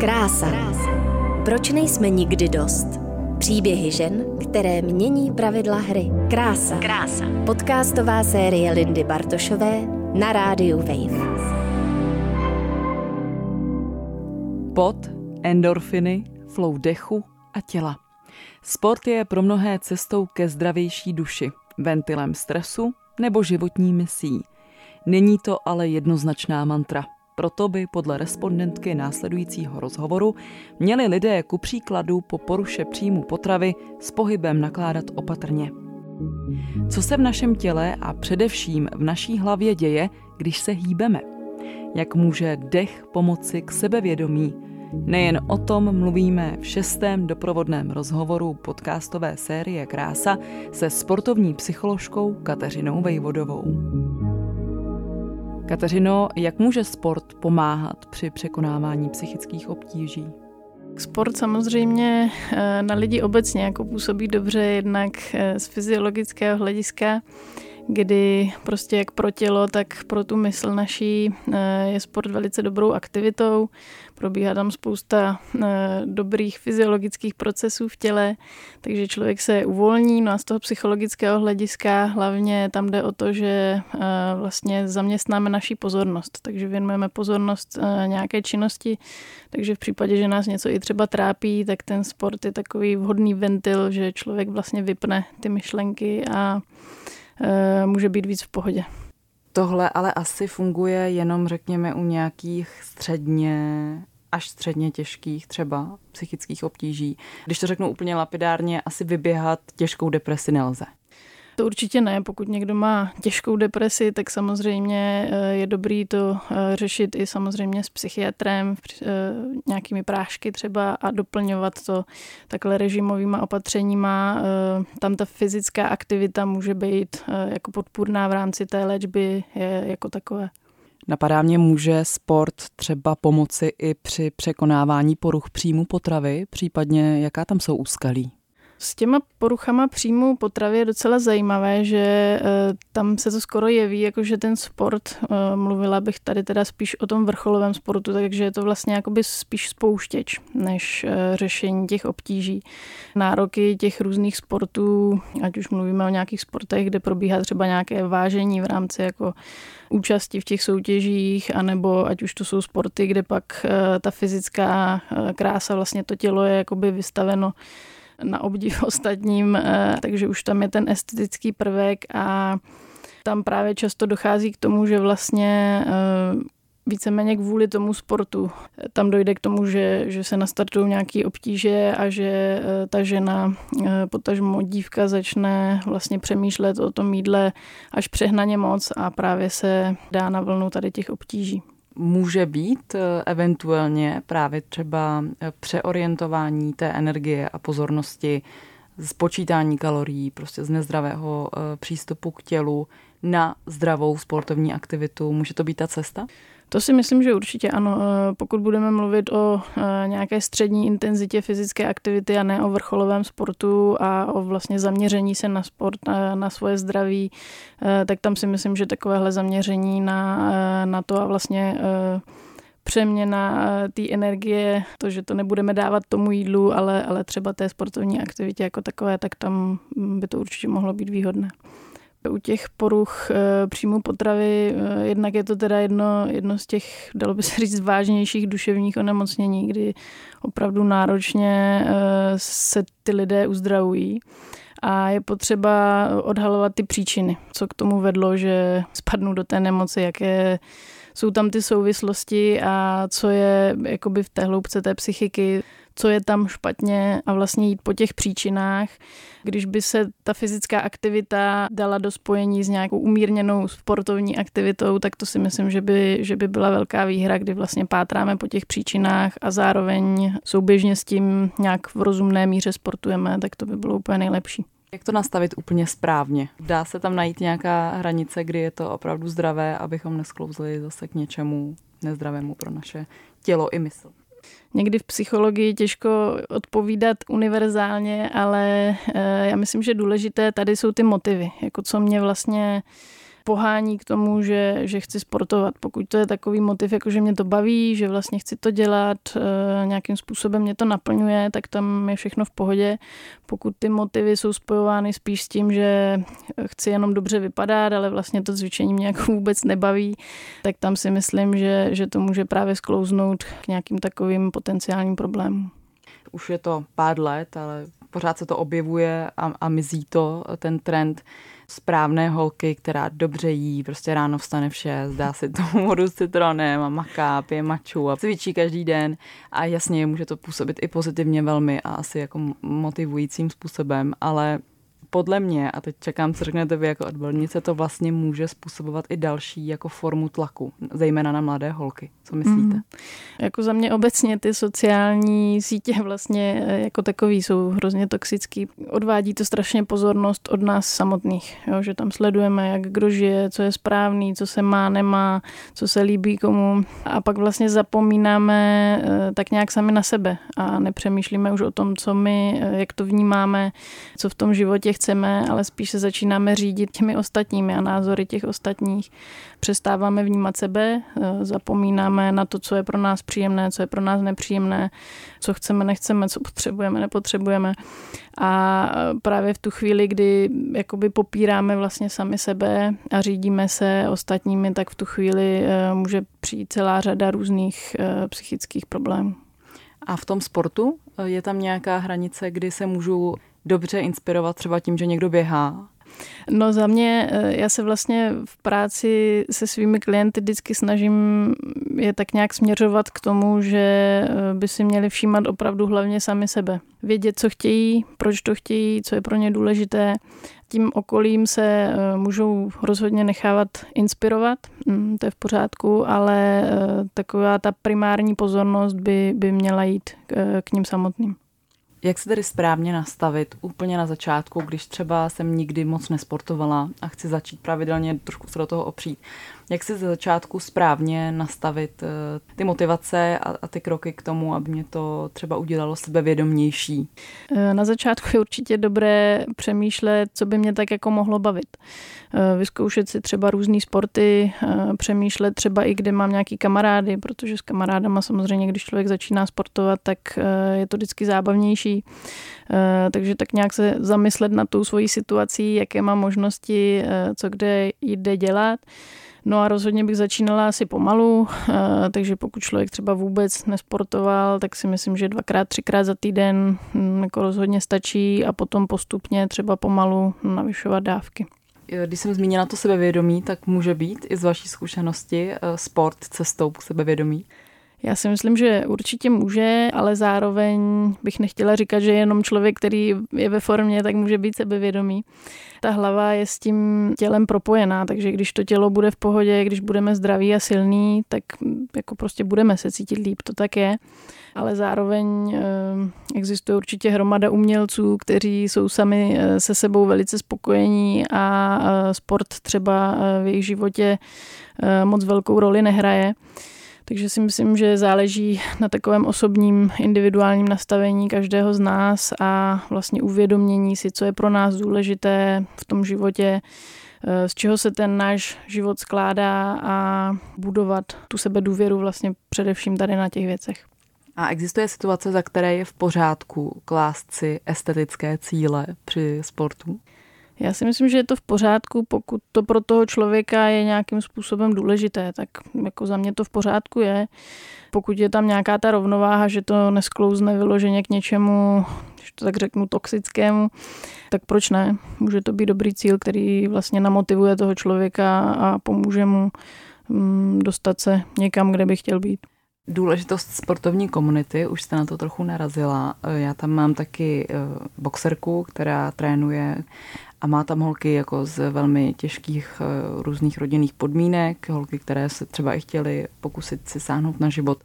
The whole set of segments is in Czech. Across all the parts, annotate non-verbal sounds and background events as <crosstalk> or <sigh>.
Krása. Proč nejsme nikdy dost? Příběhy žen, které mění pravidla hry. Krása. Krása. Podcastová série Lindy Bartošové na rádiu Wave. Pot, endorfiny, flow dechu a těla. Sport je pro mnohé cestou ke zdravější duši, ventilem stresu nebo životní misí. Není to ale jednoznačná mantra. Proto by podle respondentky následujícího rozhovoru měli lidé ku příkladu po poruše příjmu potravy s pohybem nakládat opatrně. Co se v našem těle a především v naší hlavě děje, když se hýbeme? Jak může dech pomoci k sebevědomí? Nejen o tom mluvíme v šestém doprovodném rozhovoru podcastové série Krása se sportovní psycholožkou Kateřinou Vejvodovou. Kateřino, jak může sport pomáhat při překonávání psychických obtíží? Sport samozřejmě eh, na lidi obecně jako působí dobře, jednak eh, z fyziologického hlediska kdy prostě jak pro tělo, tak pro tu mysl naší eh, je sport velice dobrou aktivitou. Probíhá tam spousta eh, dobrých fyziologických procesů v těle, takže člověk se uvolní. No a z toho psychologického hlediska hlavně tam jde o to, že eh, vlastně zaměstnáme naší pozornost, takže věnujeme pozornost nějaké činnosti, takže v případě, že nás něco i třeba trápí, tak ten sport je takový vhodný ventil, že člověk vlastně vypne ty myšlenky a může být víc v pohodě. Tohle ale asi funguje jenom, řekněme, u nějakých středně až středně těžkých třeba psychických obtíží. Když to řeknu úplně lapidárně, asi vyběhat těžkou depresi nelze. To určitě ne. Pokud někdo má těžkou depresi, tak samozřejmě eh, je dobrý to eh, řešit i samozřejmě s psychiatrem, eh, nějakými prášky třeba a doplňovat to takhle režimovýma opatřeníma. Tam ta fyzická aktivita může být jako podpůrná v rámci té léčby jako takové. Napadá mě, může sport třeba pomoci i při překonávání poruch příjmu potravy, případně jaká tam jsou úskalí? S těma poruchama příjmu potravy je docela zajímavé, že eh, tam se to skoro jeví, jako že ten sport, eh, mluvila bych tady teda spíš o tom vrcholovém sportu, takže je to vlastně jakoby spíš spouštěč, než eh, řešení těch obtíží. Nároky těch různých sportů, ať už mluvíme o nějakých sportech, kde probíhá třeba nějaké vážení v rámci jako účasti v těch soutěžích, anebo ať už to jsou sporty, kde pak ta fyzická krása, vlastně to tělo je jakoby vystaveno na obdiv <laughs> ostatním, eh, takže už tam je ten estetický prvek a tam právě často dochází k tomu, že vlastně eh, víceméně kvůli tomu sportu. Tam dojde k tomu, že, že se nastartují nějaké obtíže a že eh, ta žena, potažmo dívka, začne vlastně přemýšlet o tom jídle až přehnaně moc a právě se dá na vlnu tady těch obtíží může být eh, eventuálně právě třeba eh, přeorientování té energie a pozornosti z počítání kalorií, prostě z nezdravého eh, přístupu k tělu na zdravou sportovní aktivitu. Může to být ta cesta? To si myslím, že určitě ano. Eh, pokud budeme mluvit o eh, nějaké střední intenzitě fyzické aktivity a ne o vrcholovém sportu a o vlastně zaměření se na sport, na, na svoje zdraví, eh, tak tam si myslím, že takovéhle zaměření na, na to a vlastně přeměna té energie, to, že to nebudeme dávat tomu jídlu, ale, ale třeba té sportovní aktivitě jako takové, tak tam by to určitě mohlo být výhodné u těch poruch eh, příjmu potravy, eh, jednak je to teda jedno, jedno z těch, dalo by se říct, vážnějších duševních onemocnění, kdy opravdu náročně eh, se ty lidé uzdravují. A je potřeba odhalovat ty příčiny, co k tomu vedlo, že spadnou do té nemoci, jaké jsou tam ty souvislosti a co je jakoby v té hloubce té psychiky, co je tam špatně a vlastně jít po těch příčinách. Když by se ta fyzická aktivita dala do spojení s nějakou umírněnou sportovní aktivitou, tak to si myslím, že by, že by byla velká výhra, kdy vlastně pátráme po těch příčinách a zároveň souběžně s tím nějak v rozumné míře sportujeme, tak to by bylo úplně nejlepší. Jak to nastavit úplně správně? Dá se tam najít nějaká hranice, kdy je to opravdu zdravé, abychom nesklouzli zase k něčemu nezdravému pro naše tělo i mysl? Někdy v psychologii těžko odpovídat univerzálně, ale eh, já myslím, že důležité tady jsou ty motivy, jako co mě vlastně pohání k tomu, že, že chci sportovat. Pokud to je takový motiv, jako že mě to baví, že vlastně chci to dělat, eh, nějakým způsobem mě to naplňuje, tak tam je všechno v pohodě. Pokud ty motivy jsou spojovány spíš s tím, že chci jenom dobře vypadat, ale vlastně to cvičení mě jako vůbec nebaví, tak tam si myslím, že, že to může právě sklouznout k nějakým takovým potenciálním problémům. Už je to pár let, ale pořád se to objevuje a, a mizí to, ten trend správné holky, která dobře jí, prostě ráno vstane v 6, dá si tomu <laughs> vodu s citronem a maká, pije maču a cvičí každý den. A jasně může to působit i pozitivně velmi a asi jako motivujícím způsobem, ale podle mě, a teď čekám, co řeknete vy jako odbornice, to vlastně může způsobovat i další jako formu tlaku, zejména na mladé holky. Co myslíte? Mm. Jako za mě obecně ty sociální sítě vlastně eh, jako takový jsou hrozně toxický. Odvádí to strašně pozornost od nás samotných, jo? že tam sledujeme, jak kdo žije, co je správný, co se má, nemá, co se líbí komu a pak vlastně zapomínáme eh, tak nějak sami na sebe a nepřemýšlíme už o tom, co my, eh, jak to vnímáme, co v tom životě chceme, ale spíš se začínáme řídit těmi ostatními a názory těch ostatních. Přestáváme vnímat sebe, zapomínáme díváme na to, co je pro nás příjemné, co je pro nás nepříjemné, co chceme, nechceme, co potřebujeme, nepotřebujeme. A právě v tu chvíli, kdy jakoby popíráme vlastně sami sebe a řídíme se ostatními, tak v tu chvíli eh, může přijít celá řada různých eh, psychických problémů. A v tom sportu eh, je tam nějaká hranice, kdy se můžu dobře inspirovat třeba tím, že někdo běhá No za mě, eh, já se vlastně v práci se svými klienty vždycky snažím je tak nějak směřovat k tomu, že eh, by si měli všímat opravdu hlavně sami sebe. Vědět, co chtějí, proč to chtějí, co je pro ně důležité. Tím okolím se eh, můžou rozhodně nechávat inspirovat, mm, to je v pořádku, ale taková ta primární pozornost by, by měla jít k ním samotným. Jak se tedy správně nastavit úplně na začátku, když třeba jsem nikdy moc nesportovala a chci začít pravidelně trošku se do toho opřít? Jak si ze začátku správně nastavit eh, ty motivace a, a ty kroky k tomu, aby mě to třeba udělalo sebevědomější? Eh, na začátku je určitě dobré přemýšlet, co by mě tak jako mohlo bavit. Eh, vyzkoušet si třeba různé sporty, přemýšlet třeba i kde mám nějaký kamarády, protože s kamarádama samozřejmě, když člověk začíná sportovat, tak je to vždycky zábavnější. Takže tak nějak se zamyslet na tou svojí situací, jaké mám možnosti, co kde jde dělat. No a rozhodně bych začínala asi pomalu, eh, takže pokud člověk třeba vůbec nesportoval, tak si myslím, že dvakrát, třikrát za týden hm, jako rozhodně stačí a potom postupně třeba pomalu navyšovat dávky. Když jsem zmínila to sebevědomí, tak může být i z vaší zkušenosti eh, sport cestou k sebevědomí? Já si myslím, že určitě může, ale zároveň bych nechtěla říkat, že jenom člověk, který je ve formě, tak může být sebevědomý. Ta hlava je s tím tělem propojená, takže když to tělo bude v pohodě, když budeme zdraví a silní, tak jako prostě budeme se cítit líp, to tak je. Ale zároveň eh, existuje určitě hromada umělců, kteří jsou sami eh, se sebou velice spokojení a eh, sport třeba v jejich životě moc velkou roli nehraje. Takže si myslím, že záleží na takovém osobním individuálním nastavení každého z nás a vlastně uvědomění si, co je pro nás důležité v tom životě, eh, z čeho se ten náš život skládá a budovat tu sebe důvěru vlastně především tady na těch věcech. A existuje situace, za které je v pořádku klást si estetické cíle při sportu? Já si myslím, že je to v pořádku, pokud to pro toho člověka je nějakým způsobem důležité, tak jako za mě to v pořádku je. Pokud je tam nějaká ta rovnováha, že to nesklouzne vyloženě k něčemu, když to tak řeknu, toxickému, tak proč ne? Může to být dobrý cíl, který vlastně namotivuje toho člověka a pomůže mu mm, dostat se někam, kde by chtěl být. Důležitost sportovní komunity, už jste na to trochu narazila. Já tam mám taky eh, boxerku, která trénuje a má tam holky jako z velmi těžkých eh, různých rodinných podmínek, holky, které se třeba i chtěly pokusit si sáhnout na život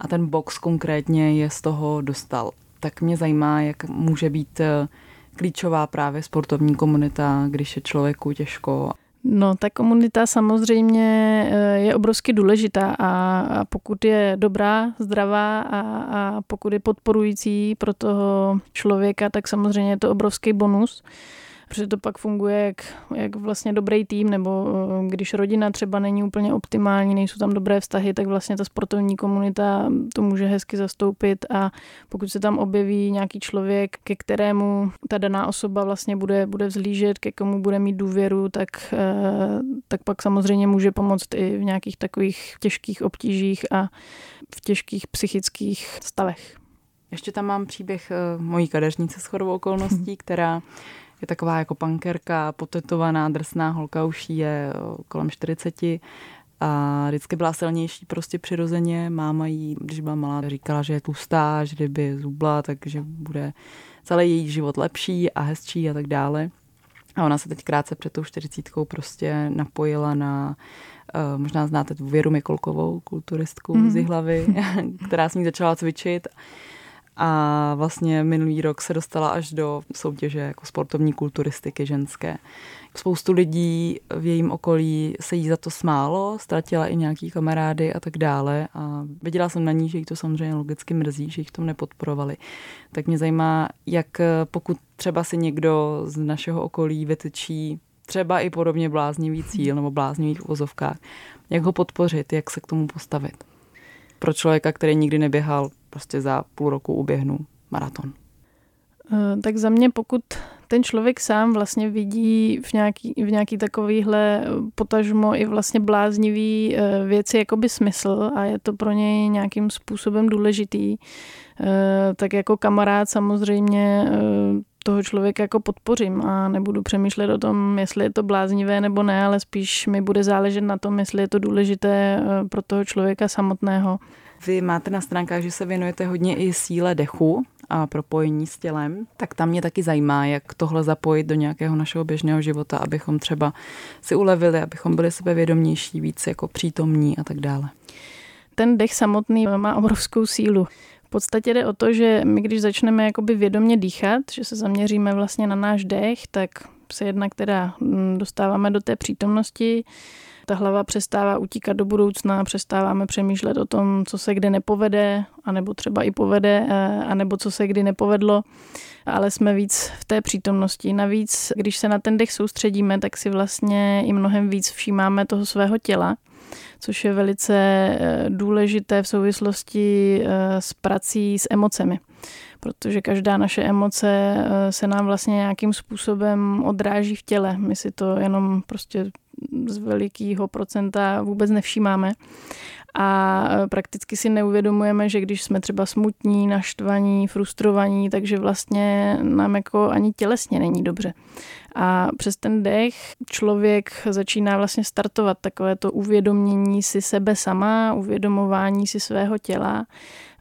a ten box konkrétně je z toho dostal. Tak mě zajímá, jak může být eh, klíčová právě sportovní komunita, když je člověku těžko. No, ta komunita samozřejmě eh, je obrovsky důležitá a pokud je dobrá, zdravá a, a pokud je podporující pro toho člověka, tak samozřejmě je to obrovský bonus protože to pak funguje jak, jak vlastně dobrý tým, nebo eh, když rodina třeba není úplně optimální, nejsou tam dobré vztahy, tak vlastně ta sportovní komunita to může hezky zastoupit a pokud se tam objeví nějaký člověk, ke kterému ta daná osoba vlastně bude, bude vzlížet, ke komu bude mít důvěru, tak, eh, tak pak samozřejmě může pomoct i v nějakých takových těžkých obtížích a v těžkých psychických stavech. Ještě tam mám příběh eh, mojí kadeřnice s chodovou okolností, <laughs> která je taková jako pankerka, potetovaná, drsná holka, už je eh, kolem 40 a vždycky byla silnější prostě přirozeně. Máma jí, když byla malá, říkala, že je tlustá, že kdyby zubla, takže bude celý její život lepší a hezčí a tak dále. A ona se teď krátce před tou čtyřicítkou prostě napojila na Uh, možná znáte tu Věru Mikolkovou, kulturistku mm. z Jihlavy, <laughs> která s ní začala cvičit a vlastně minulý rok se dostala až do soutěže jako sportovní kulturistiky ženské. Spoustu lidí v jejím okolí se jí za to smálo, ztratila i nějaký kamarády a tak dále a viděla jsem na ní, že jí to samozřejmě logicky mrzí, že jich tom nepodporovali. Tak mě zajímá, jak pokud třeba si někdo z našeho okolí vytyčí třeba i podobně bláznivý cíl nebo bláznivý v uvozovkách, jak ho podpořit, jak se k tomu postavit. Pro člověka, který nikdy neběhal, prostě za půl roku uběhnu maraton. Eh, tak za mě, pokud ten člověk sám vlastně vidí v nějaký, v nějaký takovýhle potažmo i vlastně bláznivý eh, věci jakoby smysl a je to pro něj nějakým způsobem důležitý, eh, tak jako kamarád samozřejmě toho člověka jako podpořím a nebudu přemýšlet o tom, jestli je to bláznivé nebo ne, ale spíš mi bude záležet na tom, jestli je to důležité pro toho člověka samotného. Vy máte na stránkách, že se věnujete hodně i síle dechu a propojení s tělem, tak tam mě taky zajímá, jak tohle zapojit do nějakého našeho běžného života, abychom třeba si ulevili, abychom byli sebevědomější, víc jako přítomní a tak dále. Ten dech samotný má obrovskou sílu. V podstatě jde o to, že my když začneme jakoby vědomě dýchat, že se zaměříme vlastně na náš dech, tak se jednak teda mm, dostáváme do té přítomnosti, ta hlava přestává utíkat do budoucna, přestáváme přemýšlet o tom, co se kdy nepovede, anebo třeba i povede, eh, anebo co se kdy nepovedlo, ale jsme víc v té přítomnosti. Navíc, když se na ten dech soustředíme, tak si vlastně i mnohem víc všímáme toho svého těla, což je velice eh, důležité v souvislosti eh, s prací s emocemi protože každá naše emoce se nám vlastně nějakým způsobem odráží v těle. My si to jenom prostě z velikého procenta vůbec nevšímáme. A e, prakticky si neuvědomujeme, že když jsme třeba smutní, naštvaní, frustrovaní, takže vlastně nám jako ani tělesně není dobře. A přes ten dech člověk začíná vlastně startovat takové to uvědomění si sebe sama, uvědomování si svého těla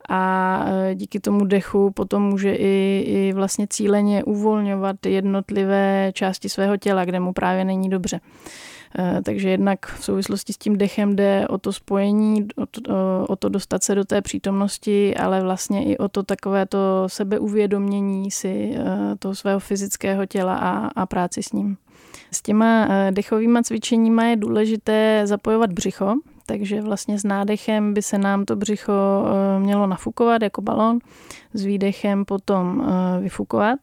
a e, díky tomu dechu potom může i, i vlastně cíleně uvolňovat jednotlivé části svého těla, kde mu právě není dobře. Eh, takže jednak v souvislosti s tím dechem jde o to spojení, o to, o to dostat se do té přítomnosti, ale vlastně i o to takové to sebeuvědomění si toho svého fyzického těla a, a práci s ním. S těma dechovými cvičeníma je důležité zapojovat břicho, takže vlastně s nádechem by se nám to břicho mělo nafukovat jako balon, s výdechem potom vyfukovat.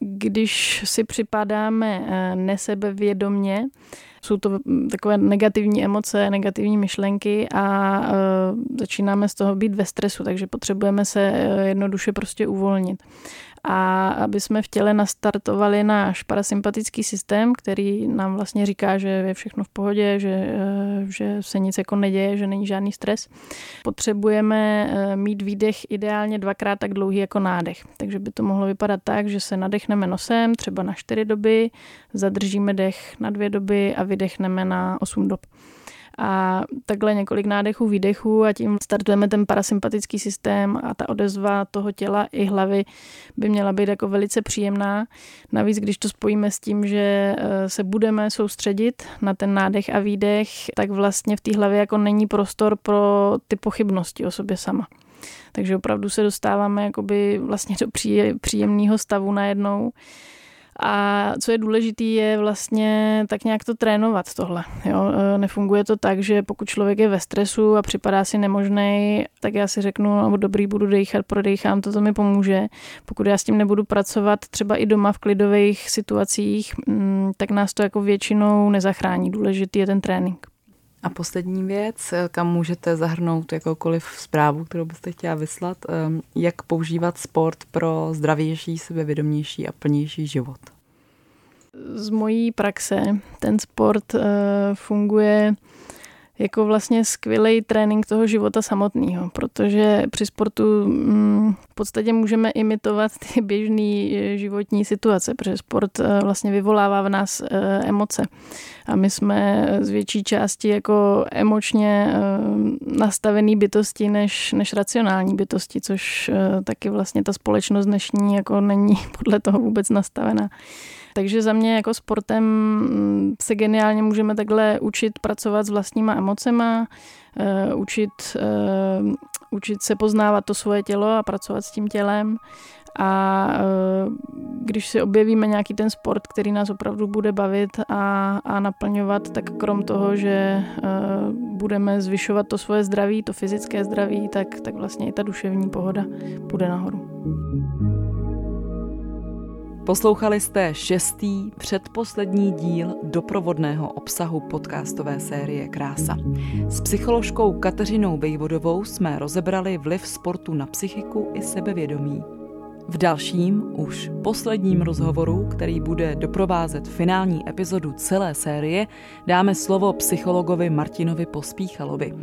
Když si připadáme nesebevědomně, jsou to takové negativní emoce, negativní myšlenky a začínáme z toho být ve stresu, takže potřebujeme se jednoduše prostě uvolnit a aby jsme v těle nastartovali náš parasympatický systém, který nám vlastně říká, že je všechno v pohodě, že, eh, že se nic jako neděje, že není žádný stres. Potřebujeme eh, mít výdech ideálně dvakrát tak dlouhý jako nádech. Takže by to mohlo vypadat tak, že se nadechneme nosem třeba na čtyři doby, zadržíme dech na dvě doby a vydechneme na osm dob a takhle několik nádechů, výdechů a tím startujeme ten parasympatický systém a ta odezva toho těla i hlavy by měla být jako velice příjemná. Navíc, když to spojíme s tím, že eh, se budeme soustředit na ten nádech a výdech, tak vlastně v té hlavě jako není prostor pro ty pochybnosti o sobě sama. Takže opravdu se dostáváme jakoby vlastně do příjemného stavu najednou A co je důležité, je vlastně tak nějak to trénovat tohle. Jo? E, nefunguje to tak, že pokud člověk je ve stresu a připadá si nemožný, tak já si řeknu, no, dobrý, budu dejchat, prodejchám, to, to mi pomůže. Pokud já s tím nebudu pracovat třeba i doma v klidových situacích, mm, tak nás to jako většinou nezachrání. Důležitý je ten trénink. A poslední věc, kam můžete zahrnout jakoukoliv zprávu, kterou byste chtěla vyslat, ehm, jak používat sport pro zdravější, sebevědomější a plnější život? Z mojí praxe ten sport eh, funguje jako vlastně skvělý trénink toho života samotného, protože při sportu mm, v podstatě můžeme imitovat ty <laughs> běžné eh, životní situace, protože sport eh, vlastně vyvolává v nás eh, emoce. A my jsme z větší části jako emočně nastavený bytosti než, než racionální bytosti, což taky vlastně ta společnost dnešní jako není <laughs> podle toho vůbec nastavená. Takže za mě jako sportem mm, se geniálně můžeme takhle učit pracovat s vlastníma emocema, uh, učit, uh, učit se poznávat to svoje tělo a pracovat s tím tělem. A uh, když si objevíme nějaký ten sport, který nás opravdu bude bavit a, a naplňovat, tak krom toho, že budeme zvyšovat to svoje zdraví, to fyzické zdraví, tak, tak vlastně i ta duševní pohoda půjde nahoru. Poslouchali jste šestý, předposlední díl doprovodného obsahu podcastové série Krása. S psycholožkou Kateřinou Bejvodovou jsme rozebrali vliv sportu na psychiku i sebevědomí. V dalším, už posledním rozhovoru, který bude doprovázet finální epizodu celé série, dáme slovo psychologovi Martinovi Pospíchalovi.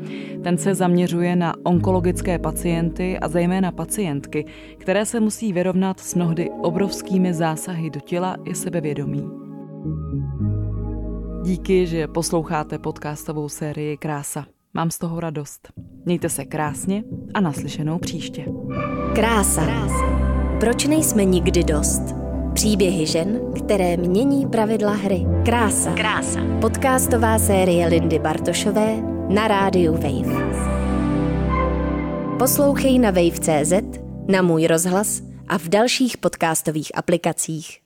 Ten se zaměřuje na onkologické pacienty a zejména pacientky, které se musí vyrovnat s mnohdy obrovskými zásahy do těla i sebevědomí. Díky, že posloucháte podcastovou sérii Krása. Mám z toho radost. Mějte se krásně a naslyšenou příště. Krása. Krása. Proč nejsme nikdy dost? Příběhy žen, které mění pravidla hry. Krása. Krása. Podcastová série Lindy Bartošové na rádiu Wave. Poslouchej na wave.cz, na můj rozhlas a v dalších podcastových aplikacích.